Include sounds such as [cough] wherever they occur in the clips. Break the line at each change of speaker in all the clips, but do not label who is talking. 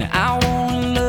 Now I wanna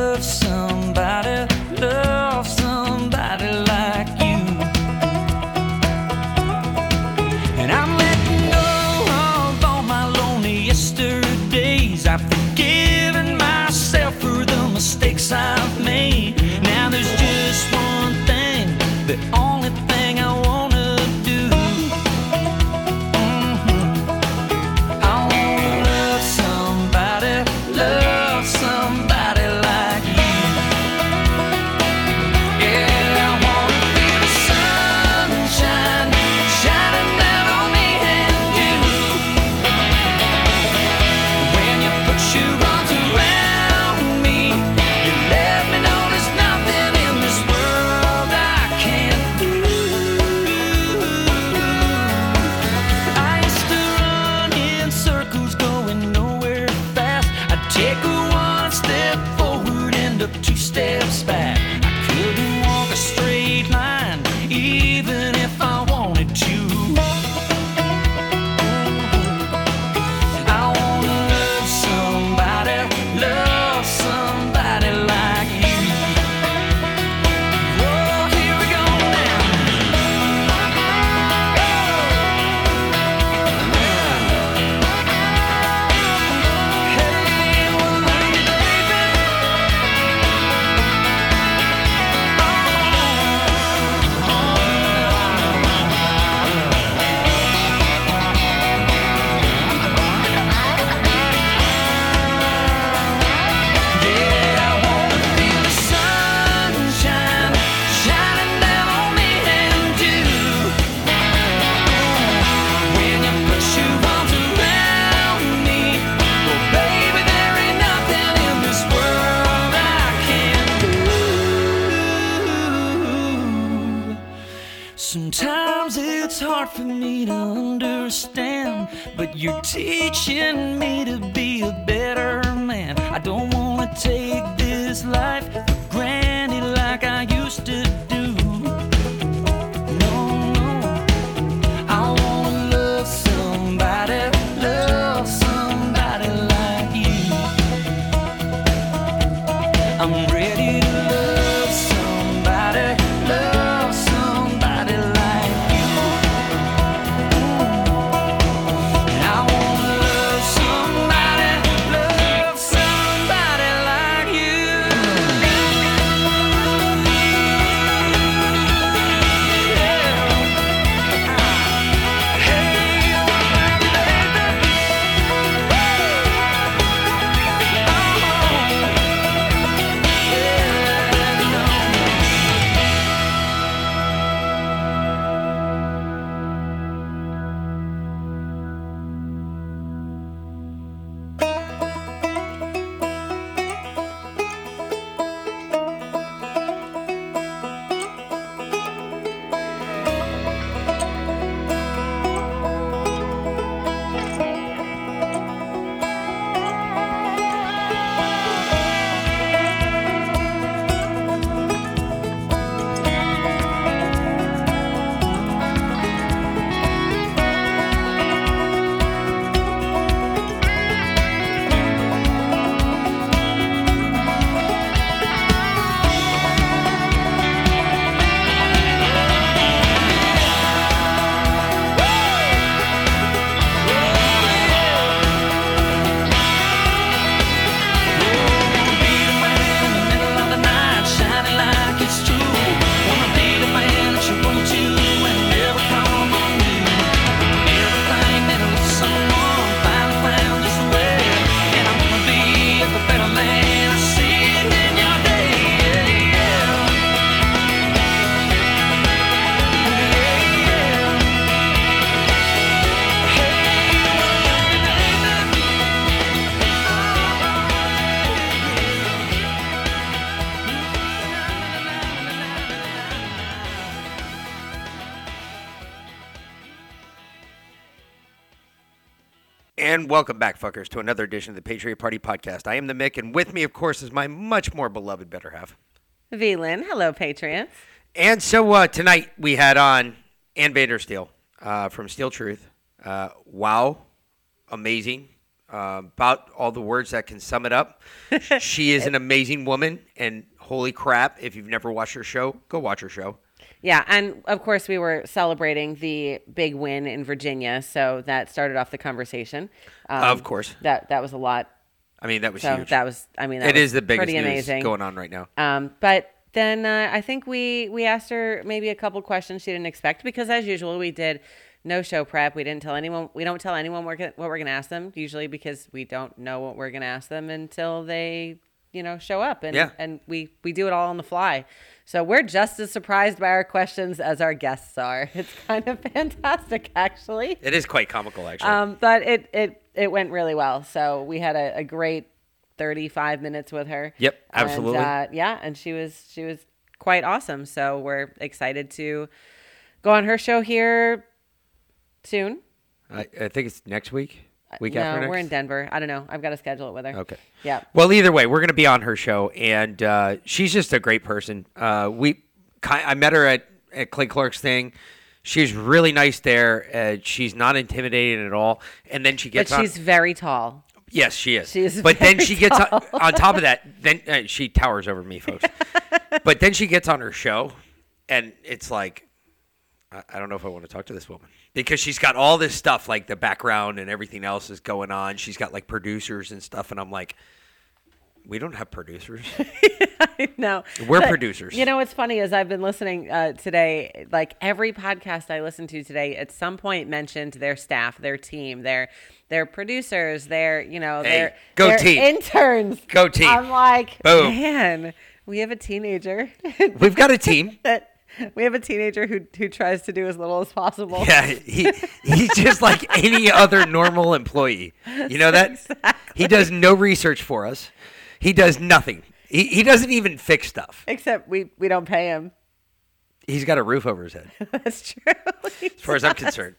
And
welcome back, fuckers, to another edition of the Patriot Party Podcast. I am the Mick, and with me, of course, is my much more beloved better half.
Vlyn, hello, Patriots.
And so uh, tonight we had on Ann Vandersteel uh, from Steel Truth. Uh, wow, amazing. Uh, about all the words that can sum it up. [laughs] she is an amazing woman, and holy crap, if you've never watched her show, go watch her show.
Yeah, and of course we were celebrating the big win in Virginia, so that started off the conversation. Um,
Of course.
that that was a lot.
I mean, that was
So
huge.
that was, I mean, that
it is the biggest
pretty
news
amazing.
going on right now.
Um, but then uh, I think we we asked her maybe a couple questions she didn't expect because as usual we did no show prep. We didn't tell anyone. We don't tell anyone what we're going to ask them usually because we don't know what we're going to ask them until they you know show up and
Yeah.
and we we do it all on the fly. So we're just as surprised by our questions as our guests are. [laughs] It's kind of fantastic actually.
It is quite comical, actually.
Um, but it it it went really well. So we had a, a great 35 minutes with her.
Yep,
And,
absolutely.
uh, yeah, and she was she was quite awesome. So we're excited to go on her show here soon.
I, I think it's next week. Week
no,
after
we're in Denver. I don't know. I've got to schedule it with her.
Okay.
Yeah.
Well, either way, we're going to be on her show, and uh, she's just a great person. Uh, we, I met her at, at Clay Clark's thing. She's really nice there. Uh, she's not intimidating at all. And then she
But
gets on.
she's very tall.
Yes, she is.
She is
but then she gets on, on top of that. Then uh, she towers over me, folks. [laughs] but then she gets on her show, and it's like, I, I don't know if I want to talk to this woman because she's got all this stuff, like the background and everything else is going on. She's got like producers and stuff, and I'm like, we don't have producers. [laughs]
no,
We're
But,
producers.
You know what's funny is I've been listening uh, today. Like every podcast I listen to today, at some point mentioned their staff, their team, their their producers, their you know
Hey,
their
go
their
team.
interns.
Go team.
I'm like,
Boom.
man, we have a teenager.
We've got a team. [laughs]
that [laughs] we have a teenager who who tries to do as little as possible.
Yeah, he he's just like [laughs] any other normal employee. You know that? He does no research for us. He does nothing. He, he doesn't even fix stuff.
Except we we don't pay him.
He's got a roof over his head, [laughs]
That's true.
as far as I'm concerned.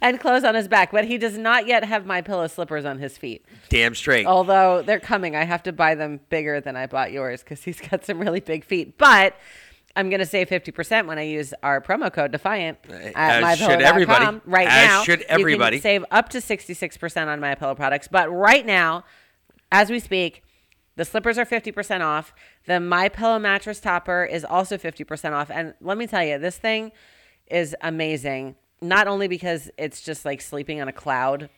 and clothes on his back, but he does not yet have my pillow slippers on his feet.
Damn straight.
Although they're coming, I have to buy them bigger than I bought yours because he's got some really big feet. But I'm going to save 50% when I use our promo code Defiant eh, at
As should everybody.
Right
As
now,
should
you
everybody.
can save up to 66% on My Pillow products. But right now, as we speak, the slippers are 50% off. The My Pillow mattress topper is also 50% off. And let me tell you, this thing is amazing. Not only because it's just like sleeping on a cloud,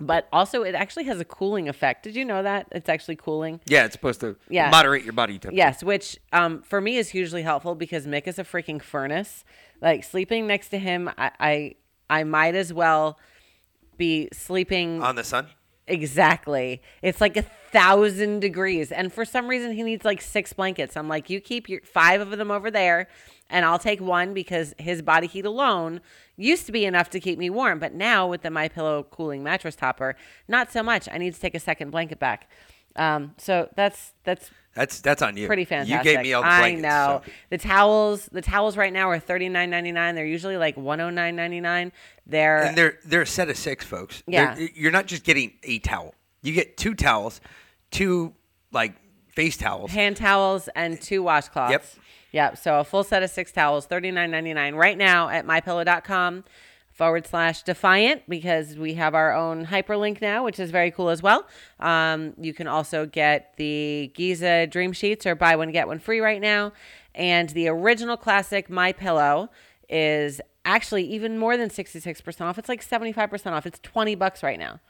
but also it actually has a cooling effect. Did you know that? It's actually cooling.
yeah, it's supposed to
Yeah.
moderate your body temperature.
Yes, which um, for me is hugely helpful because Mick is a freaking furnace. Like sleeping next to him, I I, I might as well be sleeping
On the sun?
Exactly. It's like a thousand degrees, and for some reason he needs like six blankets. I'm like, you keep your five of them over there, and I'll take one because his body heat alone used to be enough to keep me warm, but now with the My Pillow cooling mattress topper, not so much. I need to take a second blanket back. Um, so that's that's
That's that's on you.
pretty fantastic.
You gave me all the
I know
so-
the towels. The towels right now are thirty nine ninety nine. They're usually like one hundred nine ninety nine. They're
And they're they're a set of six, folks.
Yeah.
They're- you're not just getting a towel. You get two towels, two like face towels.
hand towels and two washcloths.
Yep.
Yep. So a full set of six towels, thirty nine ninety nine right now at mypillow.com forward slash defiant because we have our own hyperlink now, which is very cool as well. Um, you can also get the Giza Dream Sheets or buy one get one free right now, and the original classic My Pillow is actually even more than sixty six percent off. It's like seventy five percent off. It's twenty bucks right now.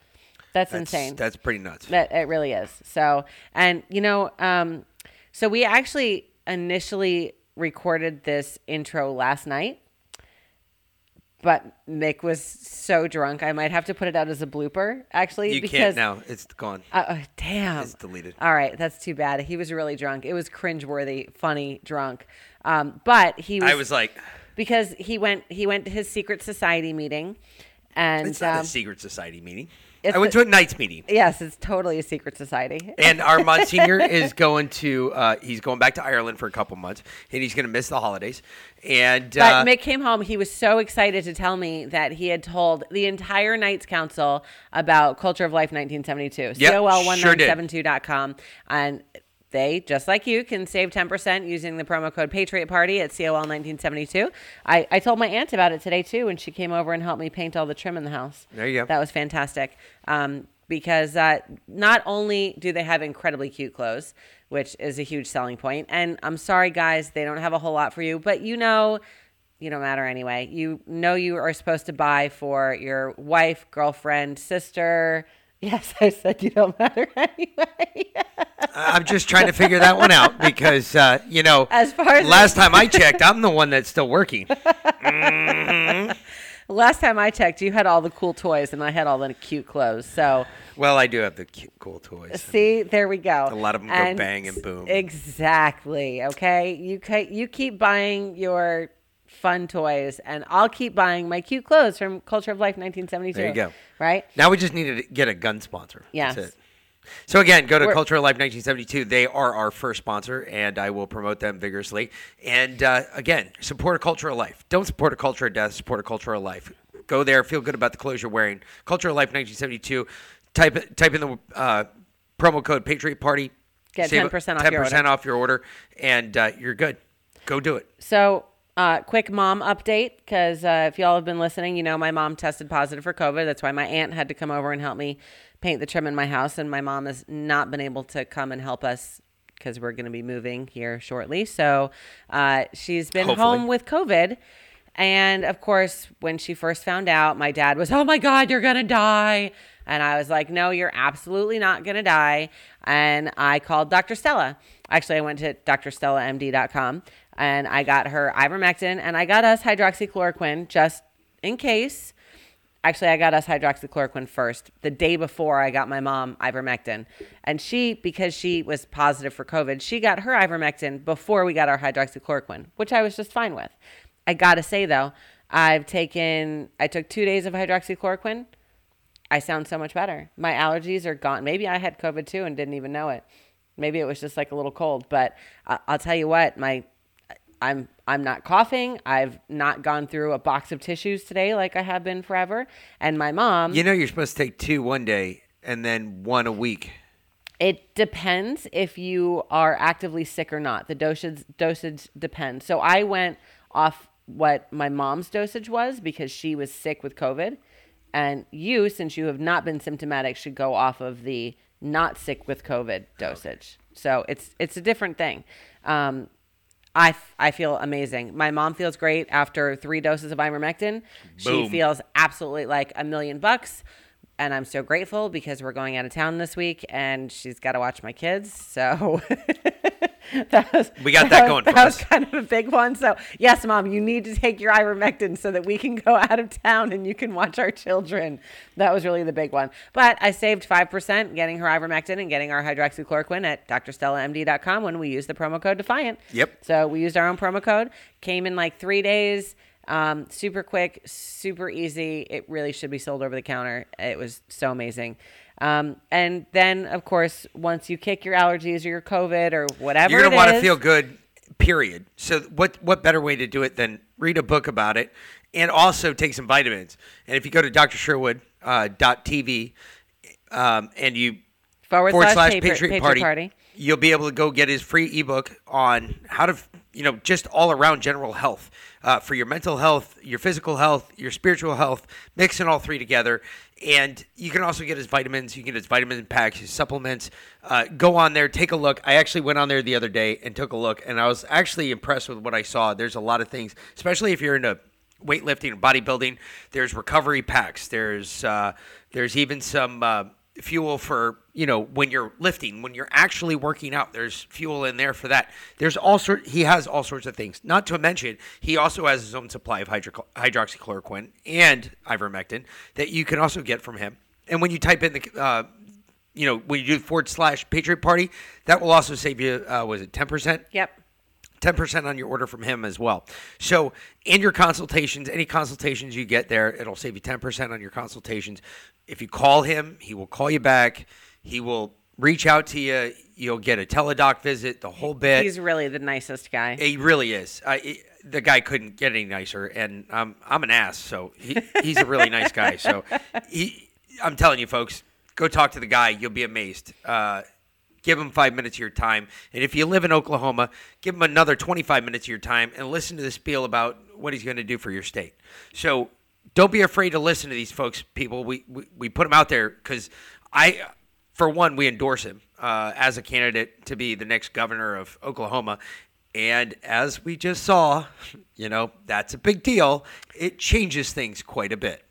That's,
That's,
insane.
That's pretty nuts.
That it really is. So, and you know, um, so we actually initially recorded this intro last night, but Mick was so drunk. I might have to put it out as a blooper, actually,
you
because
can't now. It's gone.
Uh, uh, damn,
It's deleted.
All right, that's too bad. He was really drunk. It was cringeworthy, funny, drunk. Um, but he was.
I was like,
because he went. He went to his secret society meeting, and
it's not
um,
a secret society meeting.
It's
I went to a Knights meeting.
Yes, it's totally a secret society. [laughs]
And our Monsignor is going to, uh, he's going back to Ireland for a couple months, and he's going to miss the holidays. And
But
uh,
Mick came home. He was so excited to tell me that he had told the entire Knights Council about Culture of Life 1972.
Yep,
COL1972.com. And they, just like you, can save 10% using the promo code Patriot Party at COL1972. I, I told my aunt about it today, too, when she came over and helped me paint all the trim in the house.
There you go.
That was fantastic. Um, because uh, not only do they have incredibly cute clothes, which is a huge selling point, and I'm sorry, guys, they don't have a whole lot for you, but you know, you don't matter anyway. You know you are supposed to buy for your wife, girlfriend, sister. Yes, I said you don't matter [laughs] anyway.
I'm just trying to figure that one out because, uh, you know,
As far as-
last time I checked, I'm the one that's still working. [laughs]
Last time I checked, you had all the cool toys, and I had all the cute clothes. So
Well, I do have the cute, cool toys.
See, there we go.
A lot of 'em go bang and boom.
Exactly. Okay, you you keep buying your fun toys, and I'll keep buying my cute clothes from Culture of Life 1972.
There you go.
Right?
Now we just need to get a gun sponsor.
Yes.
That's it. So again, go to
We're-
Culture of Life 1972. They are our first sponsor, and I will promote them vigorously. And uh, again, support a culture of life. Don't support a culture of death. Support a culture of life. Go there. Feel good about the clothes you're wearing. Culture of Life 1972. Type type in the uh, promo code Patriot Party.
Get 10% off your
10%
order.
off your order, and uh, you're good. Go do it.
So, uh, quick mom update because uh, if y'all have been listening, you know my mom tested positive for COVID. That's why my aunt had to come over and help me paint the trim in my house, and my mom has not been able to come and help us because we're going to be moving here shortly. So, uh, she's been
Hopefully.
home with COVID. And of course, when she first found out, my dad was, Oh my God, you're going to die. And I was like, No, you're absolutely not going to die. And I called Dr. Stella. Actually, I went to drstellamd.com and I got her ivermectin and I got us hydroxychloroquine just in case. Actually, I got us hydroxychloroquine first the day before I got my mom ivermectin. And she, because she was positive for COVID, she got her ivermectin before we got our hydroxychloroquine, which I was just fine with. I gotta say though, I've taken, I took two days of hydroxychloroquine. I sound so much better. My allergies are gone. Maybe I had COVID too and didn't even know it. Maybe it was just like a little cold, but I- I'll tell you what, my I'm I'm not coughing. I've not gone through a box of tissues today like I have been forever. And my mom,
You know you're supposed to take two one day and then one a week.
it depends if you are actively sick or not. The dosage dosage depends. So I went off what my mom's dosage was because she was sick with COVID. And you, since you have not been symptomatic, should go off of the not sick with COVID dosage. So it's it's a different thing. Um, I, f- I feel amazing. My mom feels great after three doses of ivermectin. She feels absolutely like a million bucks. And I'm so grateful because we're going out of town this week and she's got to watch my kids. So [laughs] [laughs] that was,
We got that going
That was
us.
kind of a big one. So, yes, mom, you need to take your ivermectin so that we can go out of town and you can watch our children. That was really the big one. But I saved 5% getting her ivermectin and getting our hydroxychloroquine at drstellamd.com when we used the promo code Defiant.
Yep.
So we used our own promo code. Came in like three days. Um, super quick, super easy. It really should be sold over the counter. It was so amazing. Um, and then, of course, once you kick your allergies or your COVID or whatever,
You're gonna want to feel good. Period. So what what better way to do it than read a book about it and also take some vitamins? And if you go to drsherwood uh, dot TV um, and you
forward,
forward
slash,
slash
Patriot,
Patriot,
Patriot
Party,
Party.
you'll be able to go get his free ebook on how to, you know, just all around general health uh, for your mental health, your physical health, your spiritual health, mixing all three together. And you can also get his vitamins. You can get his vitamin packs, his supplements. Uh, go on there, take a look. I actually went on there the other day and took a look, and I was actually impressed with what I saw. There's a lot of things, especially if you're into weightlifting and bodybuilding. There's recovery packs. There's uh, there's even some uh, fuel for you know when you're lifting, when you're actually working out. There's fuel in there for that. There's all sort. He has all sorts of things. Not to mention, he also has his own supply of hydro- hydroxychloroquine and ivermectin that you can also get from him. And when you type in the uh, you know, when you do forward slash Patriot Party, that will also save you, uh, was it 10%?
Yep.
10% on your order from him as well. So, in your consultations, any consultations you get there, it'll save you 10% on your consultations. If you call him, he will call you back. He will reach out to you. You'll get a teledoc visit, the whole bit.
He's really the nicest guy.
He really is. I, he- the guy couldn't get any nicer, and um, I'm an ass, so he, he's a really nice guy. So he, I'm telling you, folks, go talk to the guy. You'll be amazed. Uh, give him five minutes of your time, and if you live in Oklahoma, give him another 25 minutes of your time, and listen to the spiel about what he's going to do for your state. So don't be afraid to listen to these folks, people. We we, we put them out there because I for one, we endorse him uh, as a candidate to be the next governor of Oklahoma. And as we just saw, you know, that's a big deal. It changes things quite a bit.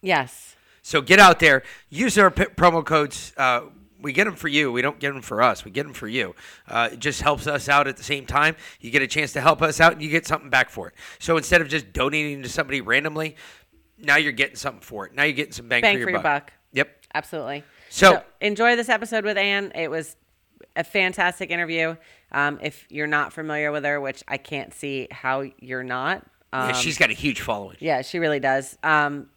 yes.
So get out there, use our p- promo codes. Uh, we get them for you. We don't get them for us. We get them for you. Uh, it just helps us out at the same time. You get a chance to help us out, and you get something back for it. So instead of just donating to somebody randomly, now you're getting something for it. Now you're getting some bang,
Bang
for, your,
for your
buck.
buck.
Yep.
Absolutely.
So-
enjoy this episode with Ann. It was a fantastic interview. Um, if you're not familiar with her, which I can't see how you're not. Um,
Yeah, she's got a huge following.
Yeah, she really does. Um,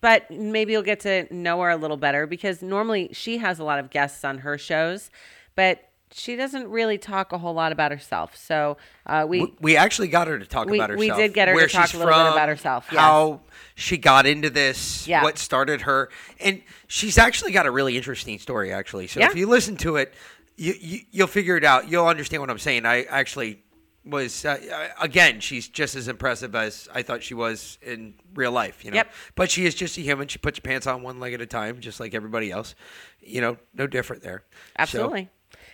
but maybe you'll get to know her a little better because normally she has a lot of guests on her shows, but she doesn't really talk a whole lot about herself. So uh, we,
We- actually got her to talk
We-
about herself.
we did get her to talk a little bit about herself, yes.
How she got into this,
Yeah.
what started her, and she's actually got a really interesting story. Actually, so
Yeah.
if you listen to it, you, you you'll figure it out. You'll understand what I'm saying. I actually was uh, again. She's just as impressive as I thought she was in real life. You know,
Yep.
but she is just a human. She puts her pants on one leg at a time, just like everybody else. You know, no different there. So-
Absolutely.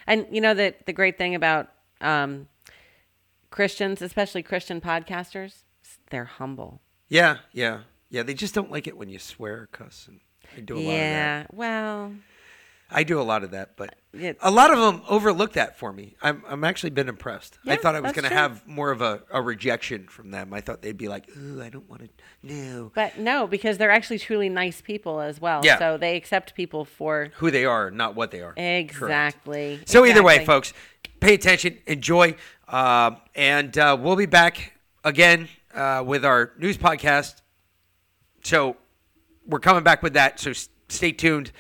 And you know that the great thing about um, Christians, especially Christian podcasters, they're humble.
yeah, yeah, yeah. They just don't like it when you swear or cuss, and I do a lot of that.
Yeah. Well,
I do a lot of that, but
It-
a lot of them overlook that for me. I'm I'm actually been impressed. I thought I was going to have more of a, a rejection from them. I thought they'd be like, "Ooh, I don't want to." No,
but no, because they're actually truly nice people as well.
Yeah.
So they accept people for
who they are, not what they are. Correct.
exactly.
So either way, folks, pay attention, enjoy, uh, and uh, we'll be back again uh, with our news podcast. So we're coming back with that. So s- stay tuned.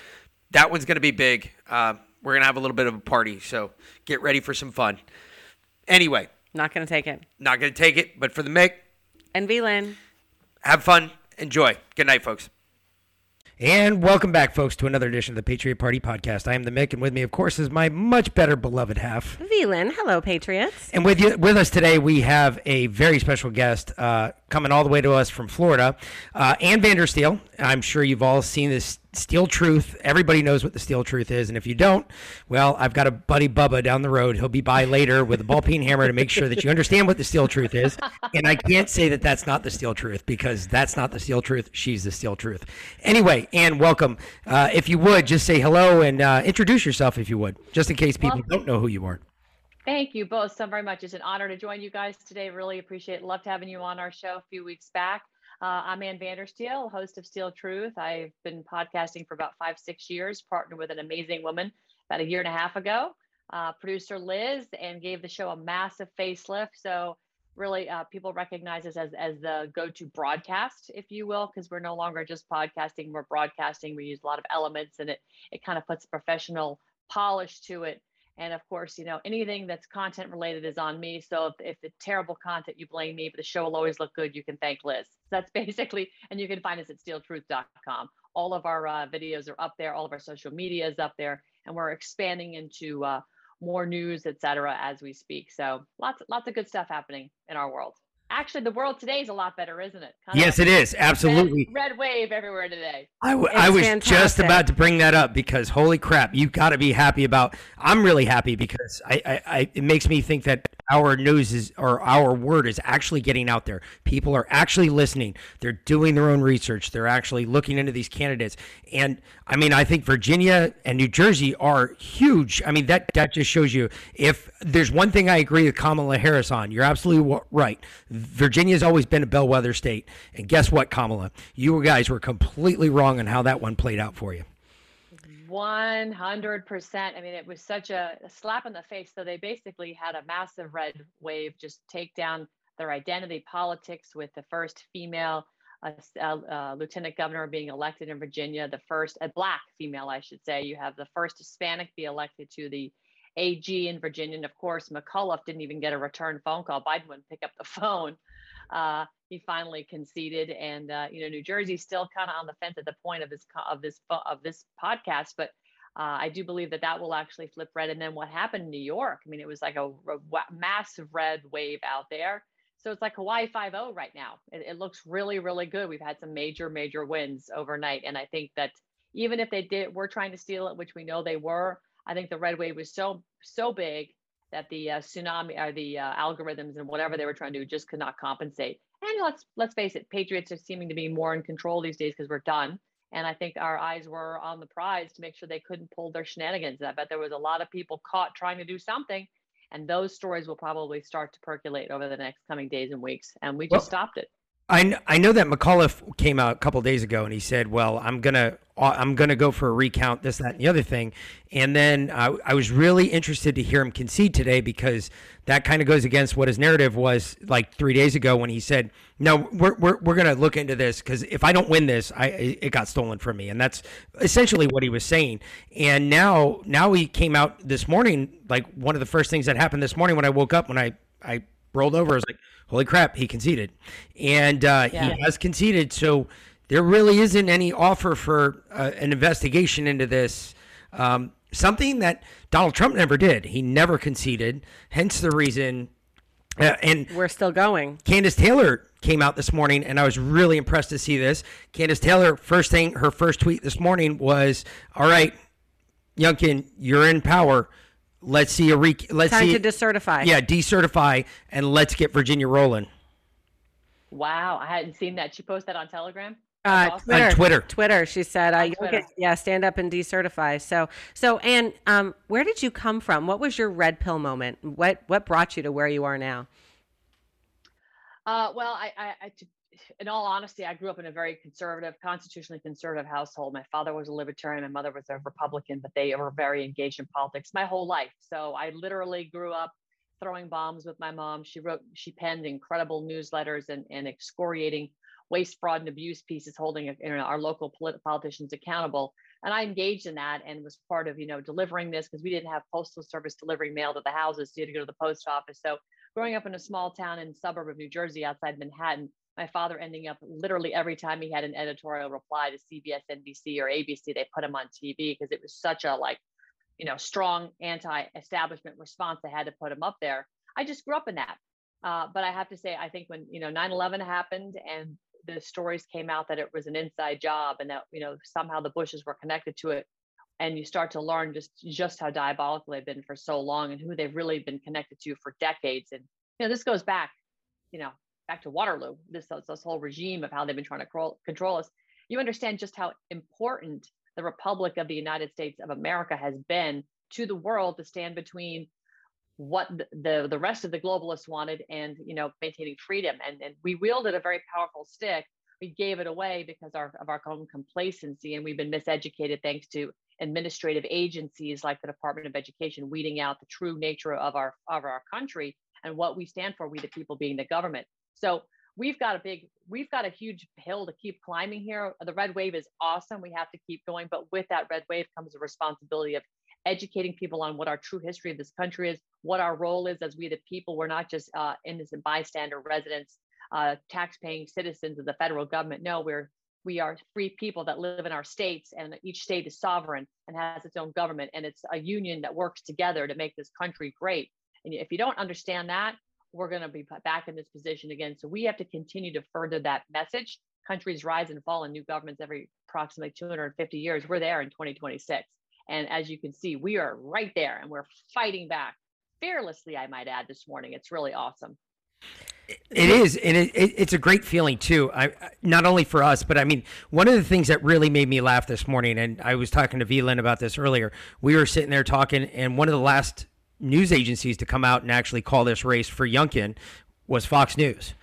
That one's going to be big. Uh, we're going to have a little bit of a party. So get ready for some fun. Anyway,
Not going to take it.
not going to take it, but for the Mick,
And VLAN.
have fun, enjoy. Good night, folks. And welcome back, folks, to another edition of the Patriot Party Podcast. I am the Mick, and with me, of course, is my much better beloved half.
VLAN. Hello, Patriots.
And with you, with us today, we have a very special guest uh, coming all the way to us from Florida, uh, Ann Vandersteel. I'm sure you've all seen this Steel Truth. Everybody knows what the Steel Truth is, and if you don't, well, I've got a buddy Bubba down the road. He'll be by later with a ball peen hammer to make sure that you understand what the Steel Truth is. And I can't say that that's not the Steel Truth because that's not the Steel Truth. She's the Steel Truth. Anyway, Ann, welcome. Uh, if you would just say hello and uh, introduce yourself, if you would, just in case people
Well-
don't know who you are.
Thank you both so very much. It's an honor to join you guys today. Really appreciate it. Loved having you on our show a few weeks back. Uh, I'm Ann Vandersteel, host of Steel Truth. I've been podcasting for about five, six years, partnered with an amazing woman about a year and a half ago, uh, producer Liz, and gave the show a massive facelift. So really uh, people recognize us as, as the go-to broadcast, if you will, because we're no longer just podcasting, we're broadcasting. We use a lot of elements and it, it kind of puts a professional polish to it. And of course, you know, anything that's content related is on me. So if, if the terrible content, you blame me, but the show will always look good. You can thank Liz. So that's [laughs] basically, and you can find us at steeltruth.com. All of our uh, videos are up there. All of our social media is up there, and we're expanding into uh, more news, et cetera, as we speak. So lots, lots of good stuff happening in our world. Actually, the world today is a lot better, isn't it? Kind
Yes,
of
it is. Absolutely.
Red, wave everywhere today.
I, w-
It's
I was just about to bring that up because holy crap, you've got to be happy about. I'm really happy because I, I, I it makes me think that our news is or our word is actually getting out there. People are actually listening. They're doing their own research. They're actually looking into these candidates. And I mean, I think Virginia and New Jersey are huge. I mean, that that just shows you if there's one thing I agree with Kamala Harris on. You're absolutely right. Virginia's always been a bellwether state. And guess what, Kamala? You guys were completely wrong on how that one played out for you.
100%. I mean, it was such a, slap in the face. So they basically had a massive red wave just take down their identity politics with the first female uh, uh, lieutenant governor being elected in Virginia, the first, a black female, I should say. You have the first Hispanic be elected to the AG in Virginia. And of course, McCulloch didn't even get a return phone call. Biden wouldn't pick up the [laughs] phone. Uh, he finally conceded, and uh, you know, New Jersey's still kind of on the fence at the point of this of this of this podcast, but. Uh, I do believe that that will actually flip red. And then what happened in New York? I mean, it was like a, a massive red wave out there. So it's like Hawaii 5 0 right now. It, it, looks really, really good. We've had some major, major wins overnight. And I think that even if they did, were trying to steal it, which we know they were, I think the red wave was so so big that the uh, tsunami or the uh, algorithms and whatever they were trying to do just could not compensate. And let's let's face it, Patriots are seeming to be more in control these days because we're done. And I think our eyes were on the prize to make sure they couldn't pull their shenanigans. I bet there was a lot of people caught trying to do something, and those stories will probably start to percolate over the next coming days and weeks. And we just well, stopped it.
I, I know that McAuliffe came out a couple days ago and he said, "Well, I'm gonna uh, I'm gonna go for a recount, this, that, and the other thing." And then uh, I was really interested to hear him concede today because that kind of goes against what his narrative was like three days ago when he said, "No, we're we're, we're gonna look into this because if I don't win this, I it got stolen from me," and that's essentially what he was saying. And now now he came out this morning, like one of the first things that happened this morning when I woke up when I I rolled over, I was like holy crap, he conceded. And uh, yeah. he has conceded. So there really isn't any offer for uh, an investigation into this. Um, something that Donald Trump never did. He never conceded. Hence the reason. Uh, and
we're still going.
Kandiss Taylor came out this morning, and I was really impressed to see this. Kandiss Taylor, first thing, her first tweet this morning was, "All right, Youngkin, you're in power let's see a re. Let's
Time
see
to decertify.
Yeah, decertify, and let's get Virginia rolling.
Wow, I hadn't seen that. She posted that on Telegram.
Uh,
awesome.
Twitter,
on Twitter.
Twitter. She said, uh, Twitter. "Yeah, stand up and decertify." So, so, and um, where did you come from? What was your red pill moment? What what brought you to where you are now?
Uh, well, I, I, I to in all honesty, I grew up in a very conservative, constitutionally conservative household. My father was a libertarian, my mother was a mm-hmm. Republican, but they were very engaged in politics my whole life. So I literally grew up throwing bombs with my mom. She wrote, she penned incredible newsletters and, and excoriating waste, fraud, and abuse pieces, holding you know, our local polit- politicians accountable. And I engaged in that and was part of, you know, delivering this because we didn't have postal service delivering mail to the houses. So you had to go to the post office. So growing up in a small town in suburb of New Jersey outside Manhattan, my father ending up literally every time he had an editorial reply to CBS, NBC, or ABC, they put him on TV because it was such a like, you know, strong anti-establishment response. They had to put him up there. I just grew up in that. Uh, but I have to say, I think when you know 9/11 happened and the stories came out that it was an inside job and that you know somehow the Bushes were connected to it, and you start to learn just just how diabolical they've been for so long and who they've really been connected to for decades. And you know, this goes back, you know, back to Waterloo, this, this whole regime of how they've been trying to control, control us, you understand just how important the Republic of the United States of America has been to the world to stand between what the, the, rest of the globalists wanted and you know maintaining freedom. And, and we wielded a very powerful stick. We gave it away because our, of our own complacency and we've been miseducated thanks to administrative agencies like the department of education weeding out the true nature of our of our country and what we stand for we the people being the government so we've got a big, we've got a huge hill to keep climbing here. The red wave is awesome. We have to keep going. But with that red wave comes the responsibility of educating people on what our true history of this country is, what our role is as we the people. We're not just uh, innocent bystander residents, uh, tax-paying citizens of the federal government. No, we're we are free people that live in our states, and each state is sovereign and has its own government, and it's a union that works together to make this country great. And if you don't understand that, we're going to be back in this position again. So we have to continue to further that message. Countries rise and fall in new governments every approximately 250 years. We're there in 2026. And as you can see, we are right there and we're fighting back fearlessly, I might add, this morning. It's really awesome.
It is, and it, it, it's a great feeling too. I not only for us, but I mean, one of the things that really made me laugh this morning, and I was talking to Vlin about this earlier. We were sitting there talking, and one of the last news agencies to come out and actually call this race for Youngkin was Fox News.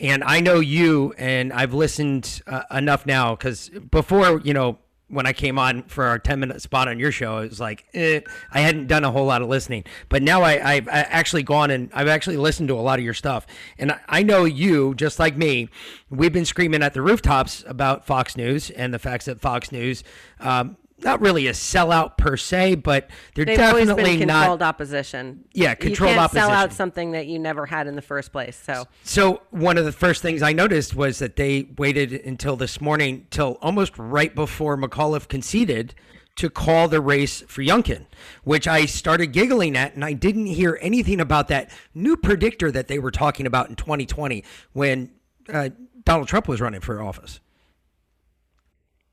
And I know you, and I've listened uh, enough now because before, you know, when I came on for our 10 minute spot on your show, it was like, eh, I hadn't done a whole lot of listening. But now I, I've actually gone and I've actually listened to a lot of your stuff. And I know you, just like me, we've been screaming at the rooftops about Fox News and the facts that Fox News um, not really a sellout per se, but they're
They've always
definitely
been controlled
not.
opposition.
Yeah, controlled opposition.
you can't sell out something that you never had in the first place. So
So one of the first things I noticed was that they waited until this morning, till almost right before McAuliffe conceded, to call the race for Youngkin, which I started giggling at, and I didn't hear anything about that new predictor that they were talking about in 2020 when uh, Donald Trump was running for office.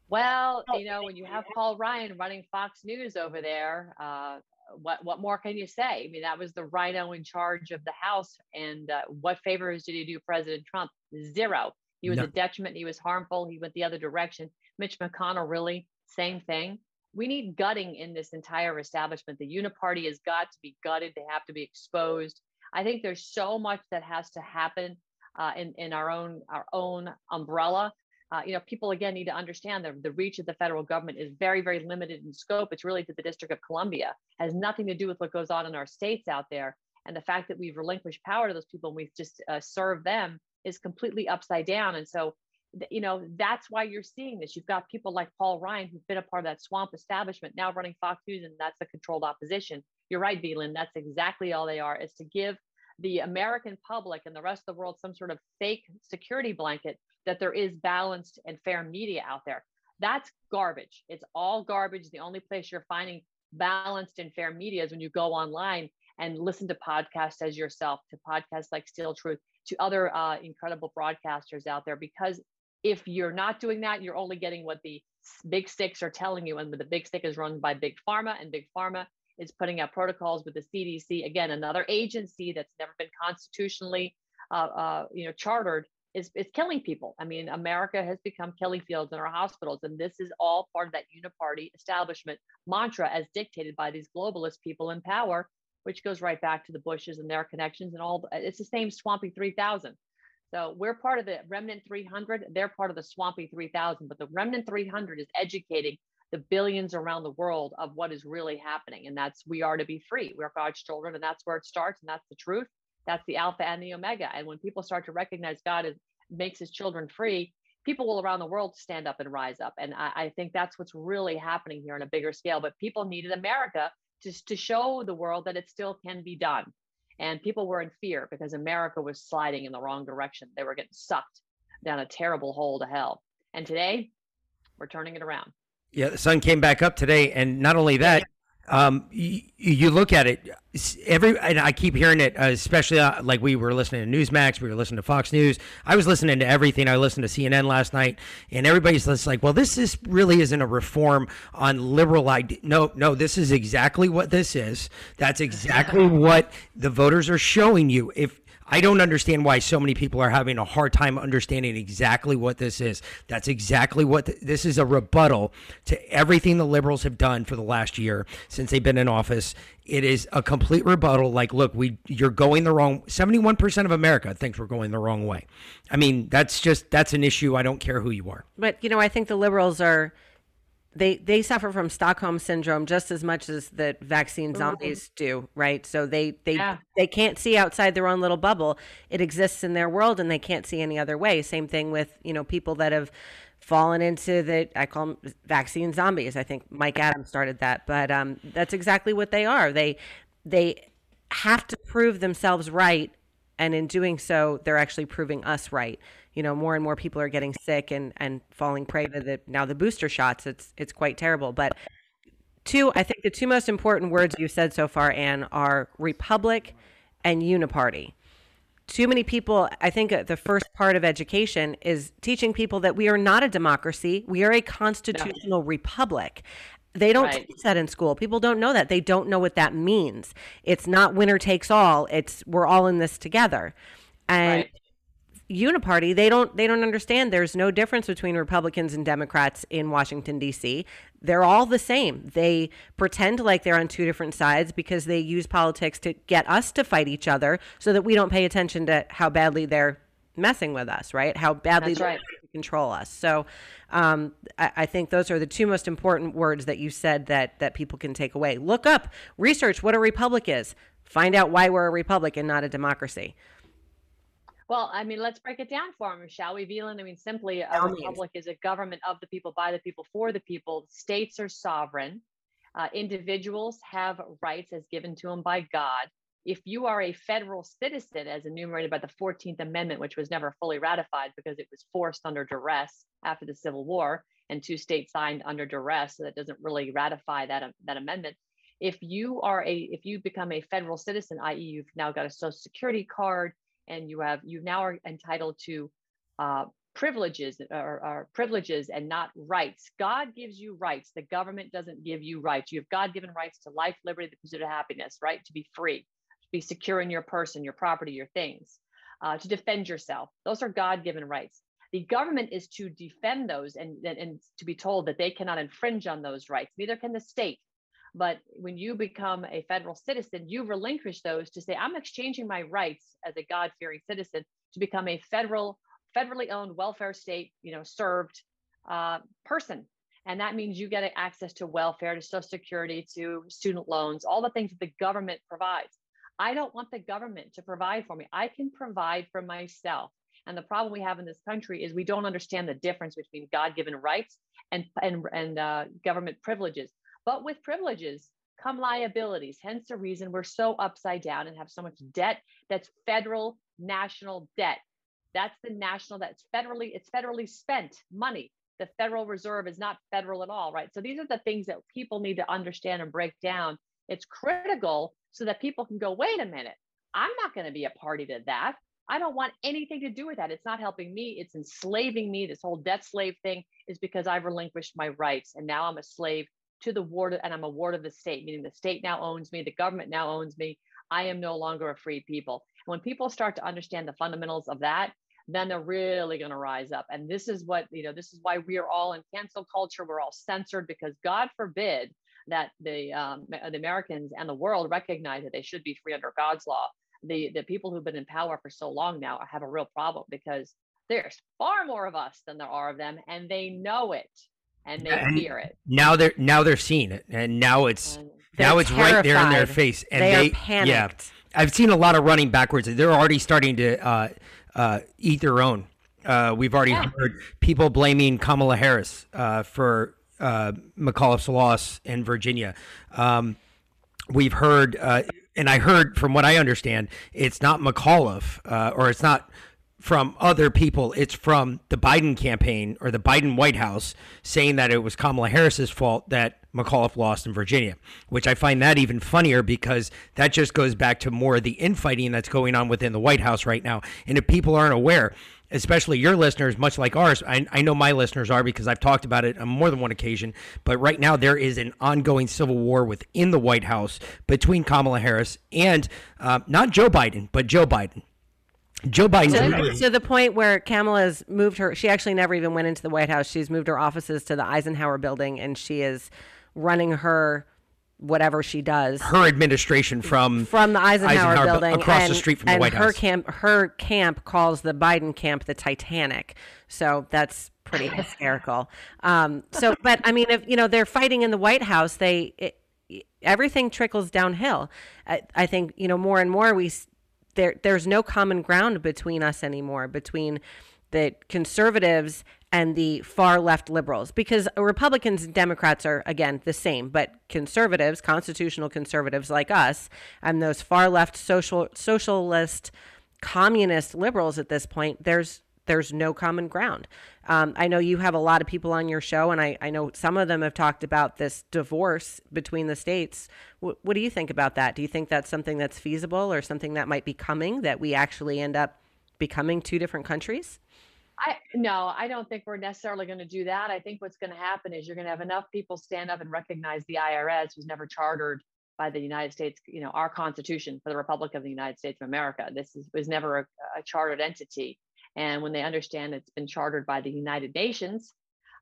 Well, you know, when you have Paul Ryan running Fox News over there, uh, what what more can you say? I mean, that was the RINO in charge of the House, and uh, what favors did he do President Trump? Zero. He was
No.
a detriment. He was harmful. He went the other direction. Mitch McConnell, really, same thing. We need gutting in this entire establishment. The uniparty has got to be gutted. They have to be exposed. I think there's so much that has to happen uh, in in our own our own umbrella uh, you know, people again need to understand that the reach of the federal government is very, very limited in scope. It's really to the District of Columbia, has nothing to do with what goes on in our states out there. And the fact that we've relinquished power to those people and we've just uh, served them is completely upside down. And so, you know, that's why you're seeing this. You've got people like Paul Ryan, who've been a part of that swamp establishment, now running Fox News, and that's the controlled opposition. You're right, Veland. That's exactly all they are. Is to give the American public and the rest of the world some sort of fake security blanket that there is balanced and fair media out there. That's garbage. It's all garbage. The only place you're finding balanced and fair media is when you go online and listen to podcasts as yourself, to podcasts like Steel Truth, to other uh, incredible broadcasters out there. Because if you're not doing that, you're only getting what the big sticks are telling you. And the big stick is run by Big Pharma, and Big Pharma is putting out protocols with the CDC. Again, another agency that's never been constitutionally, uh, uh, you know, chartered is, is killing people. I mean, America has become killing fields in our hospitals, and this is all part of that uniparty establishment mantra as dictated by these globalist people in power, which goes right back to the Bushes and their connections and all. It's the same swampy 3000. So we're part of the Remnant 300. They're part of the Swampy 3000. But the Remnant 300 is educating the billions around the world of what is really happening. And that's we are to be free. We're God's children, and that's where it starts. And that's the truth. That's the Alpha and the Omega. And when people start to recognize God is, makes his children free, people will around the world stand up and rise up. And I, I think that's what's really happening here on a bigger scale. But people needed America to, to show the world that it still can be done. And people were in fear because America was sliding in the wrong direction. They were getting sucked down a terrible hole to hell. And today, we're turning it around.
Yeah, the sun came back up today, and not only that, um, you, you look at it. Every and I keep hearing it, uh, especially uh, like we were listening to Newsmax, we were listening to Fox News. I was listening to everything. I listened to CNN last night, and everybody's just like, "Well, this is really isn't a reform on liberal idea." No, no, this is exactly what this is. That's exactly [laughs] what the voters are showing you. If I don't understand why so many people are having a hard time understanding exactly what this is. That's exactly what th- this is a rebuttal to everything the liberals have done for the last year since they've been in office. It is a complete rebuttal. Like, look, we you're going the wrong. Seventy-one percent of America thinks we're going the wrong way. I mean, that's just that's an issue. I don't care who you are.
But you know, I think the liberals are they they suffer from Stockholm syndrome just as much as the vaccine zombies do, right? So they they
Yeah.
they can't see outside their own little bubble. It exists in their world and they can't see any other way. Same thing with, you know, people that have fallen into the I call them vaccine zombies. I think Mike Adams started that, but um that's exactly what they are. They they have to prove themselves right and in doing so they're actually proving us right you know more and more people are getting sick and and falling prey to the now the booster shots it's it's quite terrible. But two i think the two most important words you've said so far Ann are republic and uniparty. Too many people i think uh, the first part of education is teaching people that we are not a democracy. We are a constitutional republic. They don't
Right.
teach that in school. People don't know that. They don't know what that means. It's not winner takes all. It's we're all in this together. And
Right.
Uniparty they don't they don't understand there's no difference between republicans and democrats in washington d.c they're all the same they pretend like they're on two different sides because they use politics to get us to fight each other so that we don't pay attention to how badly they're messing with us right how badly
That's
they're
right.
control us. So um, I, I, think those are the two most important words that you said that that people can take away. Look up, research what a republic is. Find out why we're a republic and not a democracy.
Well, I mean, let's break it down for them, shall we, Veland? I mean, simply, a republic is a government of the people, by the people, for the people. States are sovereign. Uh, individuals have rights as given to them by God. If you are a federal citizen, as enumerated by the 14th Amendment, which was never fully ratified because it was forced under duress after the Civil War, and two states signed under duress, so that doesn't really ratify that, that amendment. If you are a, if you become a federal citizen, i.e., you've now got a social security card, and you have you now are entitled to uh, privileges or, or, privileges and not rights. God gives you rights. The government doesn't give you rights. You have God-given rights to life, liberty, the pursuit of happiness, right? To be free, to be secure in your person, your property, your things, uh, to defend yourself. Those are God-given rights. The government is to defend those and, and, and to be told that they cannot infringe on those rights. Neither can the state. But when you become a federal citizen, you relinquish those to say, I'm exchanging my rights as a God fearing citizen to become a federal, federally owned welfare state, you know, served uh, person. And that means you get access to welfare, to social security, to student loans, all the things that the government provides. I don't want the government to provide for me. I can provide for myself. And the problem we have in this country is we don't understand the difference between God-given rights and and, and uh, government privileges. But with privileges come liabilities, hence the reason we're so upside down and have so much debt that's federal national debt. That's the national that's federally, it's federally spent money. The Federal Reserve is not federal at all, right? So these are the things that people need to understand and break down. It's critical so that people can go, wait a minute, I'm not going to be a party to that. I don't want anything to do with that. It's not helping me. It's enslaving me. This whole debt slave thing is because I've relinquished my rights and now I'm a slave to the ward and I'm a ward of the state, meaning the state now owns me, the government now owns me. I am no longer a free people. And When people start to understand the fundamentals of that, then they're really going to rise up. And this is what, you know, this is why we are all in cancel culture. We're all censored because God forbid that the, um, the Americans and the world recognize that they should be free under God's law. The, the people who've been in power for so long now have a real problem because there's far more of us than there are of them, and they know it and they and fear it.
Now they're now they're seeing it, and now it's now it's terrified. right there in their face, and
they,
they
panicked. Yeah,
I've seen a lot of running backwards. They're already starting to uh, uh, eat their own. Uh, we've already yeah. heard people blaming Kamala Harris uh, for uh, McAuliffe's loss in Virginia. Um, we've heard, uh, and I heard from what I understand, it's not McAuliffe or it's not from other people. It's from the Biden campaign or the Biden White House saying that it was Kamala Harris's fault that McAuliffe lost in Virginia, which I find that even funnier because that just goes back to more of the infighting that's going on within the White House right now. And if people aren't aware, especially your listeners, much like ours, I, I know my listeners are because I've talked about it on more than one occasion. But right now, there is an ongoing civil war within the White House between Kamala Harris and uh, not Joe Biden, but Joe Biden. Joe Biden.
To, to, the point where Kamala's moved her, she actually never even went into the White House. She's moved her offices to the Eisenhower building and she is running her whatever she does.
Her administration from
from the Eisenhower, Eisenhower building
across
and,
the street from the White
her
House.
Camp, her camp calls the Biden camp the Titanic. So that's pretty [laughs] hysterical. Um, so, but I mean, if you know they're fighting in the White House, they. It, everything trickles downhill. I, I think you know more and more we there there's no common ground between us anymore between the conservatives and the far left liberals because Republicans and Democrats are again the same but conservatives constitutional conservatives like us and those far left social socialist communist liberals at this point there's there's no common ground. Um, I know you have a lot of people on your show, and I, I know some of them have talked about this divorce between the states. W- what do you think about that? Do you think that's something that's feasible or something that might be coming that we actually end up becoming two different countries?
I no, I don't think we're necessarily going to do that. I think what's going to happen is you're going to have enough people stand up and recognize the IRS, was never chartered by the United States, you know, our Constitution for the Republic of the United States of America. This is, was never a, a chartered entity. And when they understand it's been chartered by the United Nations,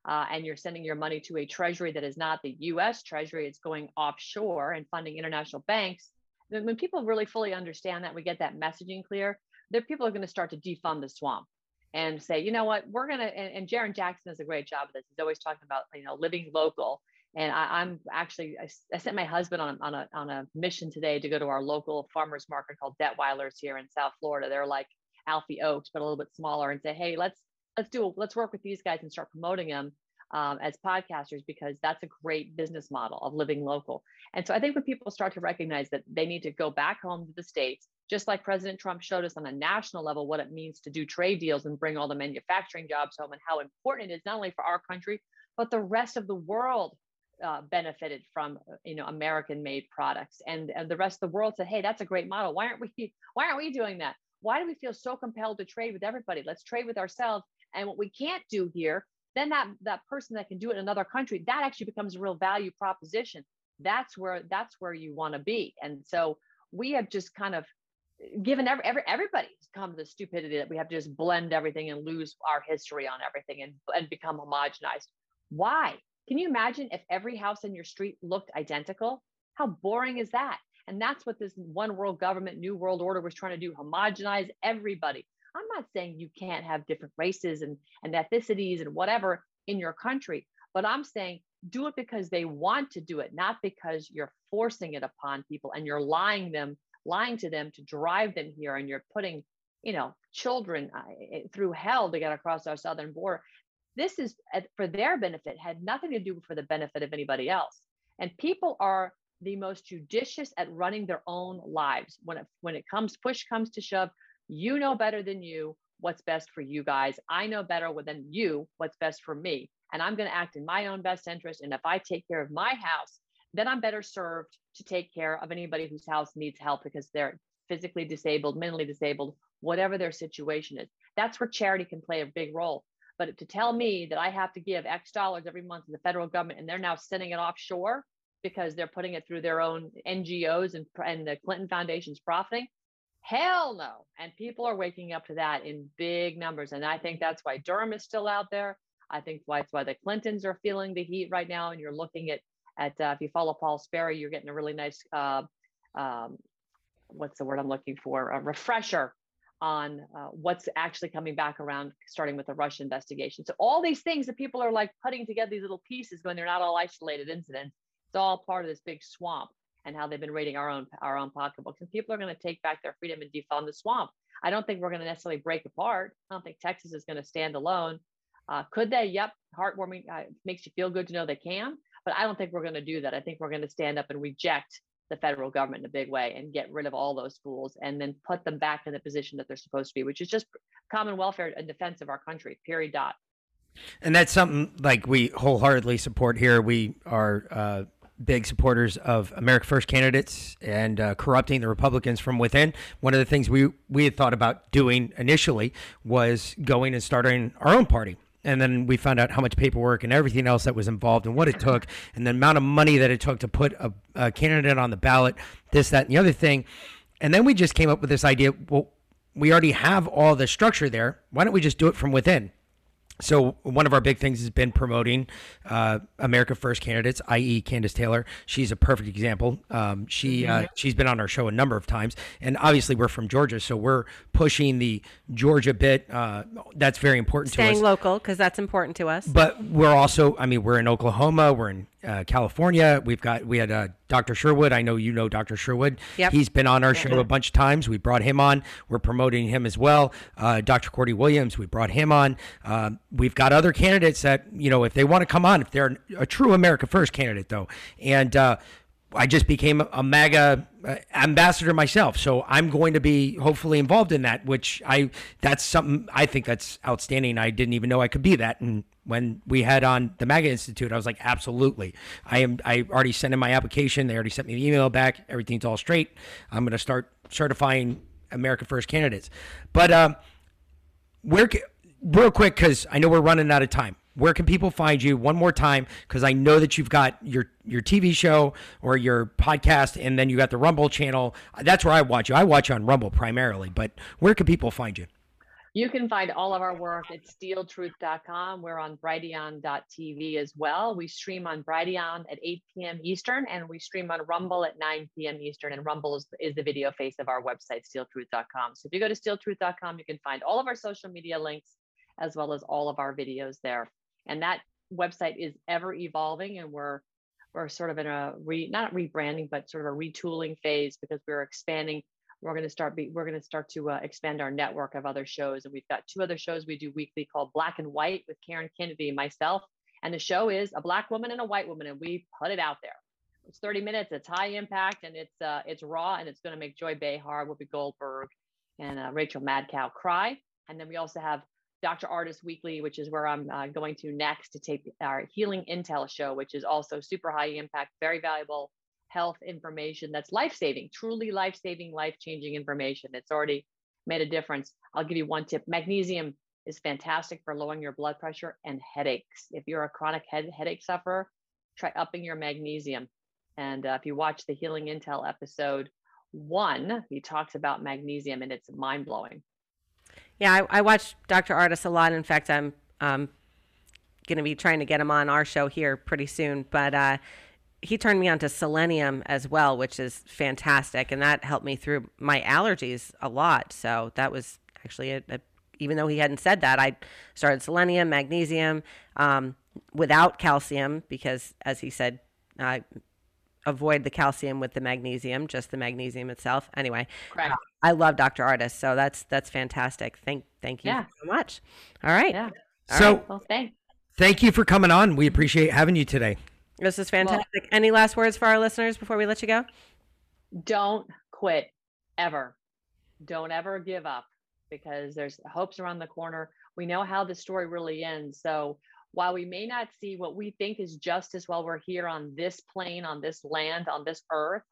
uh, and you're sending your money to a treasury that is not the US treasury, it's going offshore and funding international banks. Then when people really fully understand that, we get that messaging clear, there people are going to start to defund the swamp. and say, you know what, we're gonna. And, and Jaron Jackson does a great job of this. He's always talking about you know living local. And I, am actually I, I, sent my husband on on a on a mission today to go to our local farmers market called Detwiler's here in South Florida. They're like Alfie Oakes, but a little bit smaller, and say, hey, let's let's do let's work with these guys and start promoting them um, as podcasters because that's a great business model of living local. And so I think when people start to recognize that they need to go back home to the states, just like President Trump showed us on a national level what it means to do trade deals and bring all the manufacturing jobs home and how important it is not only for our country but the rest of the world uh, benefited from you know American made products. And and the rest of the world said hey that's a great model. Why aren't we why aren't we doing that why do we feel so compelled to trade with everybody? Let's trade with ourselves. And what we can't do here then that that person that can do it in another country that actually becomes a real value proposition. That's where that's where you want to be. And so we have just kind of given every, every everybody's come to the stupidity that we have to just blend everything and lose our history on everything and, and become homogenized. Why? Can you imagine if every house in your street looked identical? How boring is that and that's what this one world government new world order was trying to do homogenize everybody I'm not saying you can't have different races and, and ethnicities and whatever in your country, but I'm saying do it because they want to do it, not because you're forcing it upon people and you're lying them, lying to them to drive them here, and you're putting, you know, children uh, eh, through hell to get across our southern border. This is for their benefit, had nothing to do for the benefit of anybody else. And people are the most judicious at running their own lives when it when it comes push comes to shove you know better than you what's best for you guys. I know better than you what's best for me. And I'm going to act in my own best interest. And if I take care of my house, then I'm better served to take care of anybody whose house needs help because they're physically disabled, mentally disabled, whatever their situation is. That's where charity can play a big role. But to tell me that I have to give X dollars every month to the federal government and they're now sending it offshore because they're putting it through their own NGOs and, and the Clinton Foundation's profiting, Hell no. And people are waking up to that in big numbers. And I think that's why Durham is still out there. I think that's why the Clintons are feeling the heat right now. And you're looking at, at uh, if you follow Paul Sperry, you're getting a really nice, uh, um, what's the word I'm looking for? A refresher on uh, what's actually coming back around, starting with the Russia investigation. So all these things that people are like putting together these little pieces when they're not all isolated incidents. It's all part of this big swamp and how they've been raiding our own our own pocketbooks. And people are going to take back their freedom and defund the swamp. I don't think we're going to necessarily break apart. I don't think Texas is going to stand alone. Uh, could they? Yep, heartwarming. Uh, makes you feel good to know they can. But I don't think we're going to do that. I think we're going to stand up and reject the federal government in a big way and get rid of all those fools and then put them back in the position that they're supposed to be, which is just common welfare and defense of our country. Period. Dot.
And that's something like we wholeheartedly support here. We are uh, big supporters of America First candidates and uh, corrupting the Republicans from within. One of the things we we had thought about doing initially was going and starting our own party. And then we found out how much paperwork and everything else that was involved and what it took and the amount of money that it took to put a, a candidate on the ballot, this, that, and the other thing. And then we just came up with this idea well, we already have all the structure there. Why don't we just do it from within? So one of our big things has been promoting uh, America First candidates, i.e., Kandiss Taylor. She's a perfect example. Um, she uh, she's been on our show a number of times, and obviously we're from Georgia, so we're pushing the Georgia bit. Uh, that's very important
Staying
to us.
Staying local because that's important to us.
But we're also, I mean, we're in Oklahoma, we're in uh, California. We've got we had uh, Dr. Sherwood. I know you know Dr. Sherwood.
Yep.
He's been on our show a bunch of times. We brought him on. We're promoting him as well. Uh, Dr. Cordy Williams. We brought him on. Um, we've got other candidates that you know if they want to come on, if they're a true America First candidate though, and uh, I just became a MAGA uh, ambassador myself, so I'm going to be hopefully involved in that. Which I that's something I think that's outstanding. I didn't even know I could be that, and when we had on the MAGA Institute, I was like, absolutely. I am. I already sent in my application. They already sent me the email back. Everything's all straight. I'm going to start certifying America First candidates. But um, where, real quick, because I know we're running out of time where can people find you one more time because i know that you've got your your tv show or your podcast and then you got the rumble channel that's where i watch you i watch you on rumble primarily but where can people find you
You can find all of our work at steeltruth.com. We're on Brighteon.tv as well. We stream on Brighteon at 8 p.m. Eastern, and we stream on Rumble at 9 p.m. Eastern. And Rumble is, is the video face of our website, steeltruth.com. So if you go to steeltruth.com, you can find all of our social media links as well as all of our videos there. And that website is ever evolving, and we're we're sort of in a re not rebranding, but sort of a retooling phase because we're expanding. We're going to start be, we're going to start to uh, expand our network of other shows and we've got two other shows we do weekly called black and white with karen kennedy and myself and the show is a black woman and a white woman and we put it out there. It's 30 minutes it's high impact and it's uh, it's raw and it's going to make joy behar whoopi goldberg and uh, rachel madcow cry. And then we also have dr Ardis weekly which is where i'm uh, going to next to take our healing intel show which is also super high impact very valuable health information that's life saving, truly life saving, life changing information. It's already made a difference. I'll give you one tip magnesium is fantastic for lowering your blood pressure and headaches. If you're a chronic head, headache sufferer, try upping your magnesium. And uh, if you watch the Healing Intel episode one, he talks about magnesium and it's mind blowing.
Yeah, I, I watch Dr. Ardis a lot. In fact, I'm um, going to be trying to get him on our show here pretty soon. But uh, he turned me on to selenium as well, which is fantastic, and that helped me through my allergies a lot. So that was actually a, a even though he hadn't said that, I started selenium, magnesium, um, without calcium because, as he said, I avoid the calcium with the magnesium, just the magnesium itself. Anyway,
Correct.
uh, I love Dr. Ardis, so that's that's fantastic. Thank thank you
Yeah.
so much. All right,
Yeah.
So
Well, thanks.
thank you for coming on. We appreciate having you today.
this is fantastic. Any last words for our listeners before we let you go?
don't quit ever. Don't ever give up because there's hopes around the corner. We know how the story really ends. So while we may not see what we think is justice while we're here on this plane, on this land, on this earth,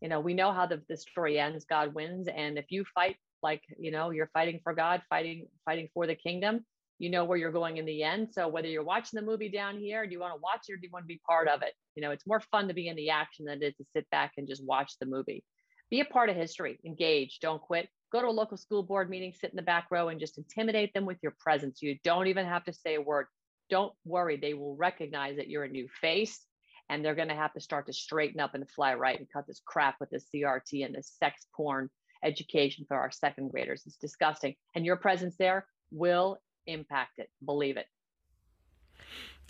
you know, we know how the, the story ends. God wins. And if you fight like, you know, you're fighting for God, fighting, fighting for the kingdom, you know where you're going in the end. So whether you're watching the movie down here, do you want to watch it or do you want to be part of it? You know, it's more fun to be in the action than it is to sit back and just watch the movie. Be a part of history, engage, don't quit. Go to a local school board meeting, sit in the back row and just intimidate them with your presence. You don't even have to say a word. Don't worry, they will recognize that you're a new face and they're going to have to start to straighten up and fly right and cut this crap with the CRT and the sex porn education for our second graders. It's disgusting. And your presence there will impact it. Believe it.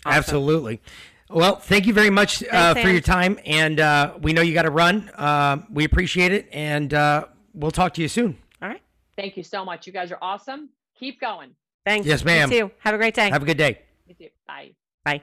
Awesome.
Absolutely. Well, thank you very much uh,
Thanks,
for your time, and uh, we know you got to run. Uh, we appreciate it, and uh, we'll talk to you soon.
All right.
Thank you so much. You guys are awesome. Keep going.
Thanks.
Yes,
You
ma'am.
too. Have a great day.
Have a good day.
Bye.
Bye.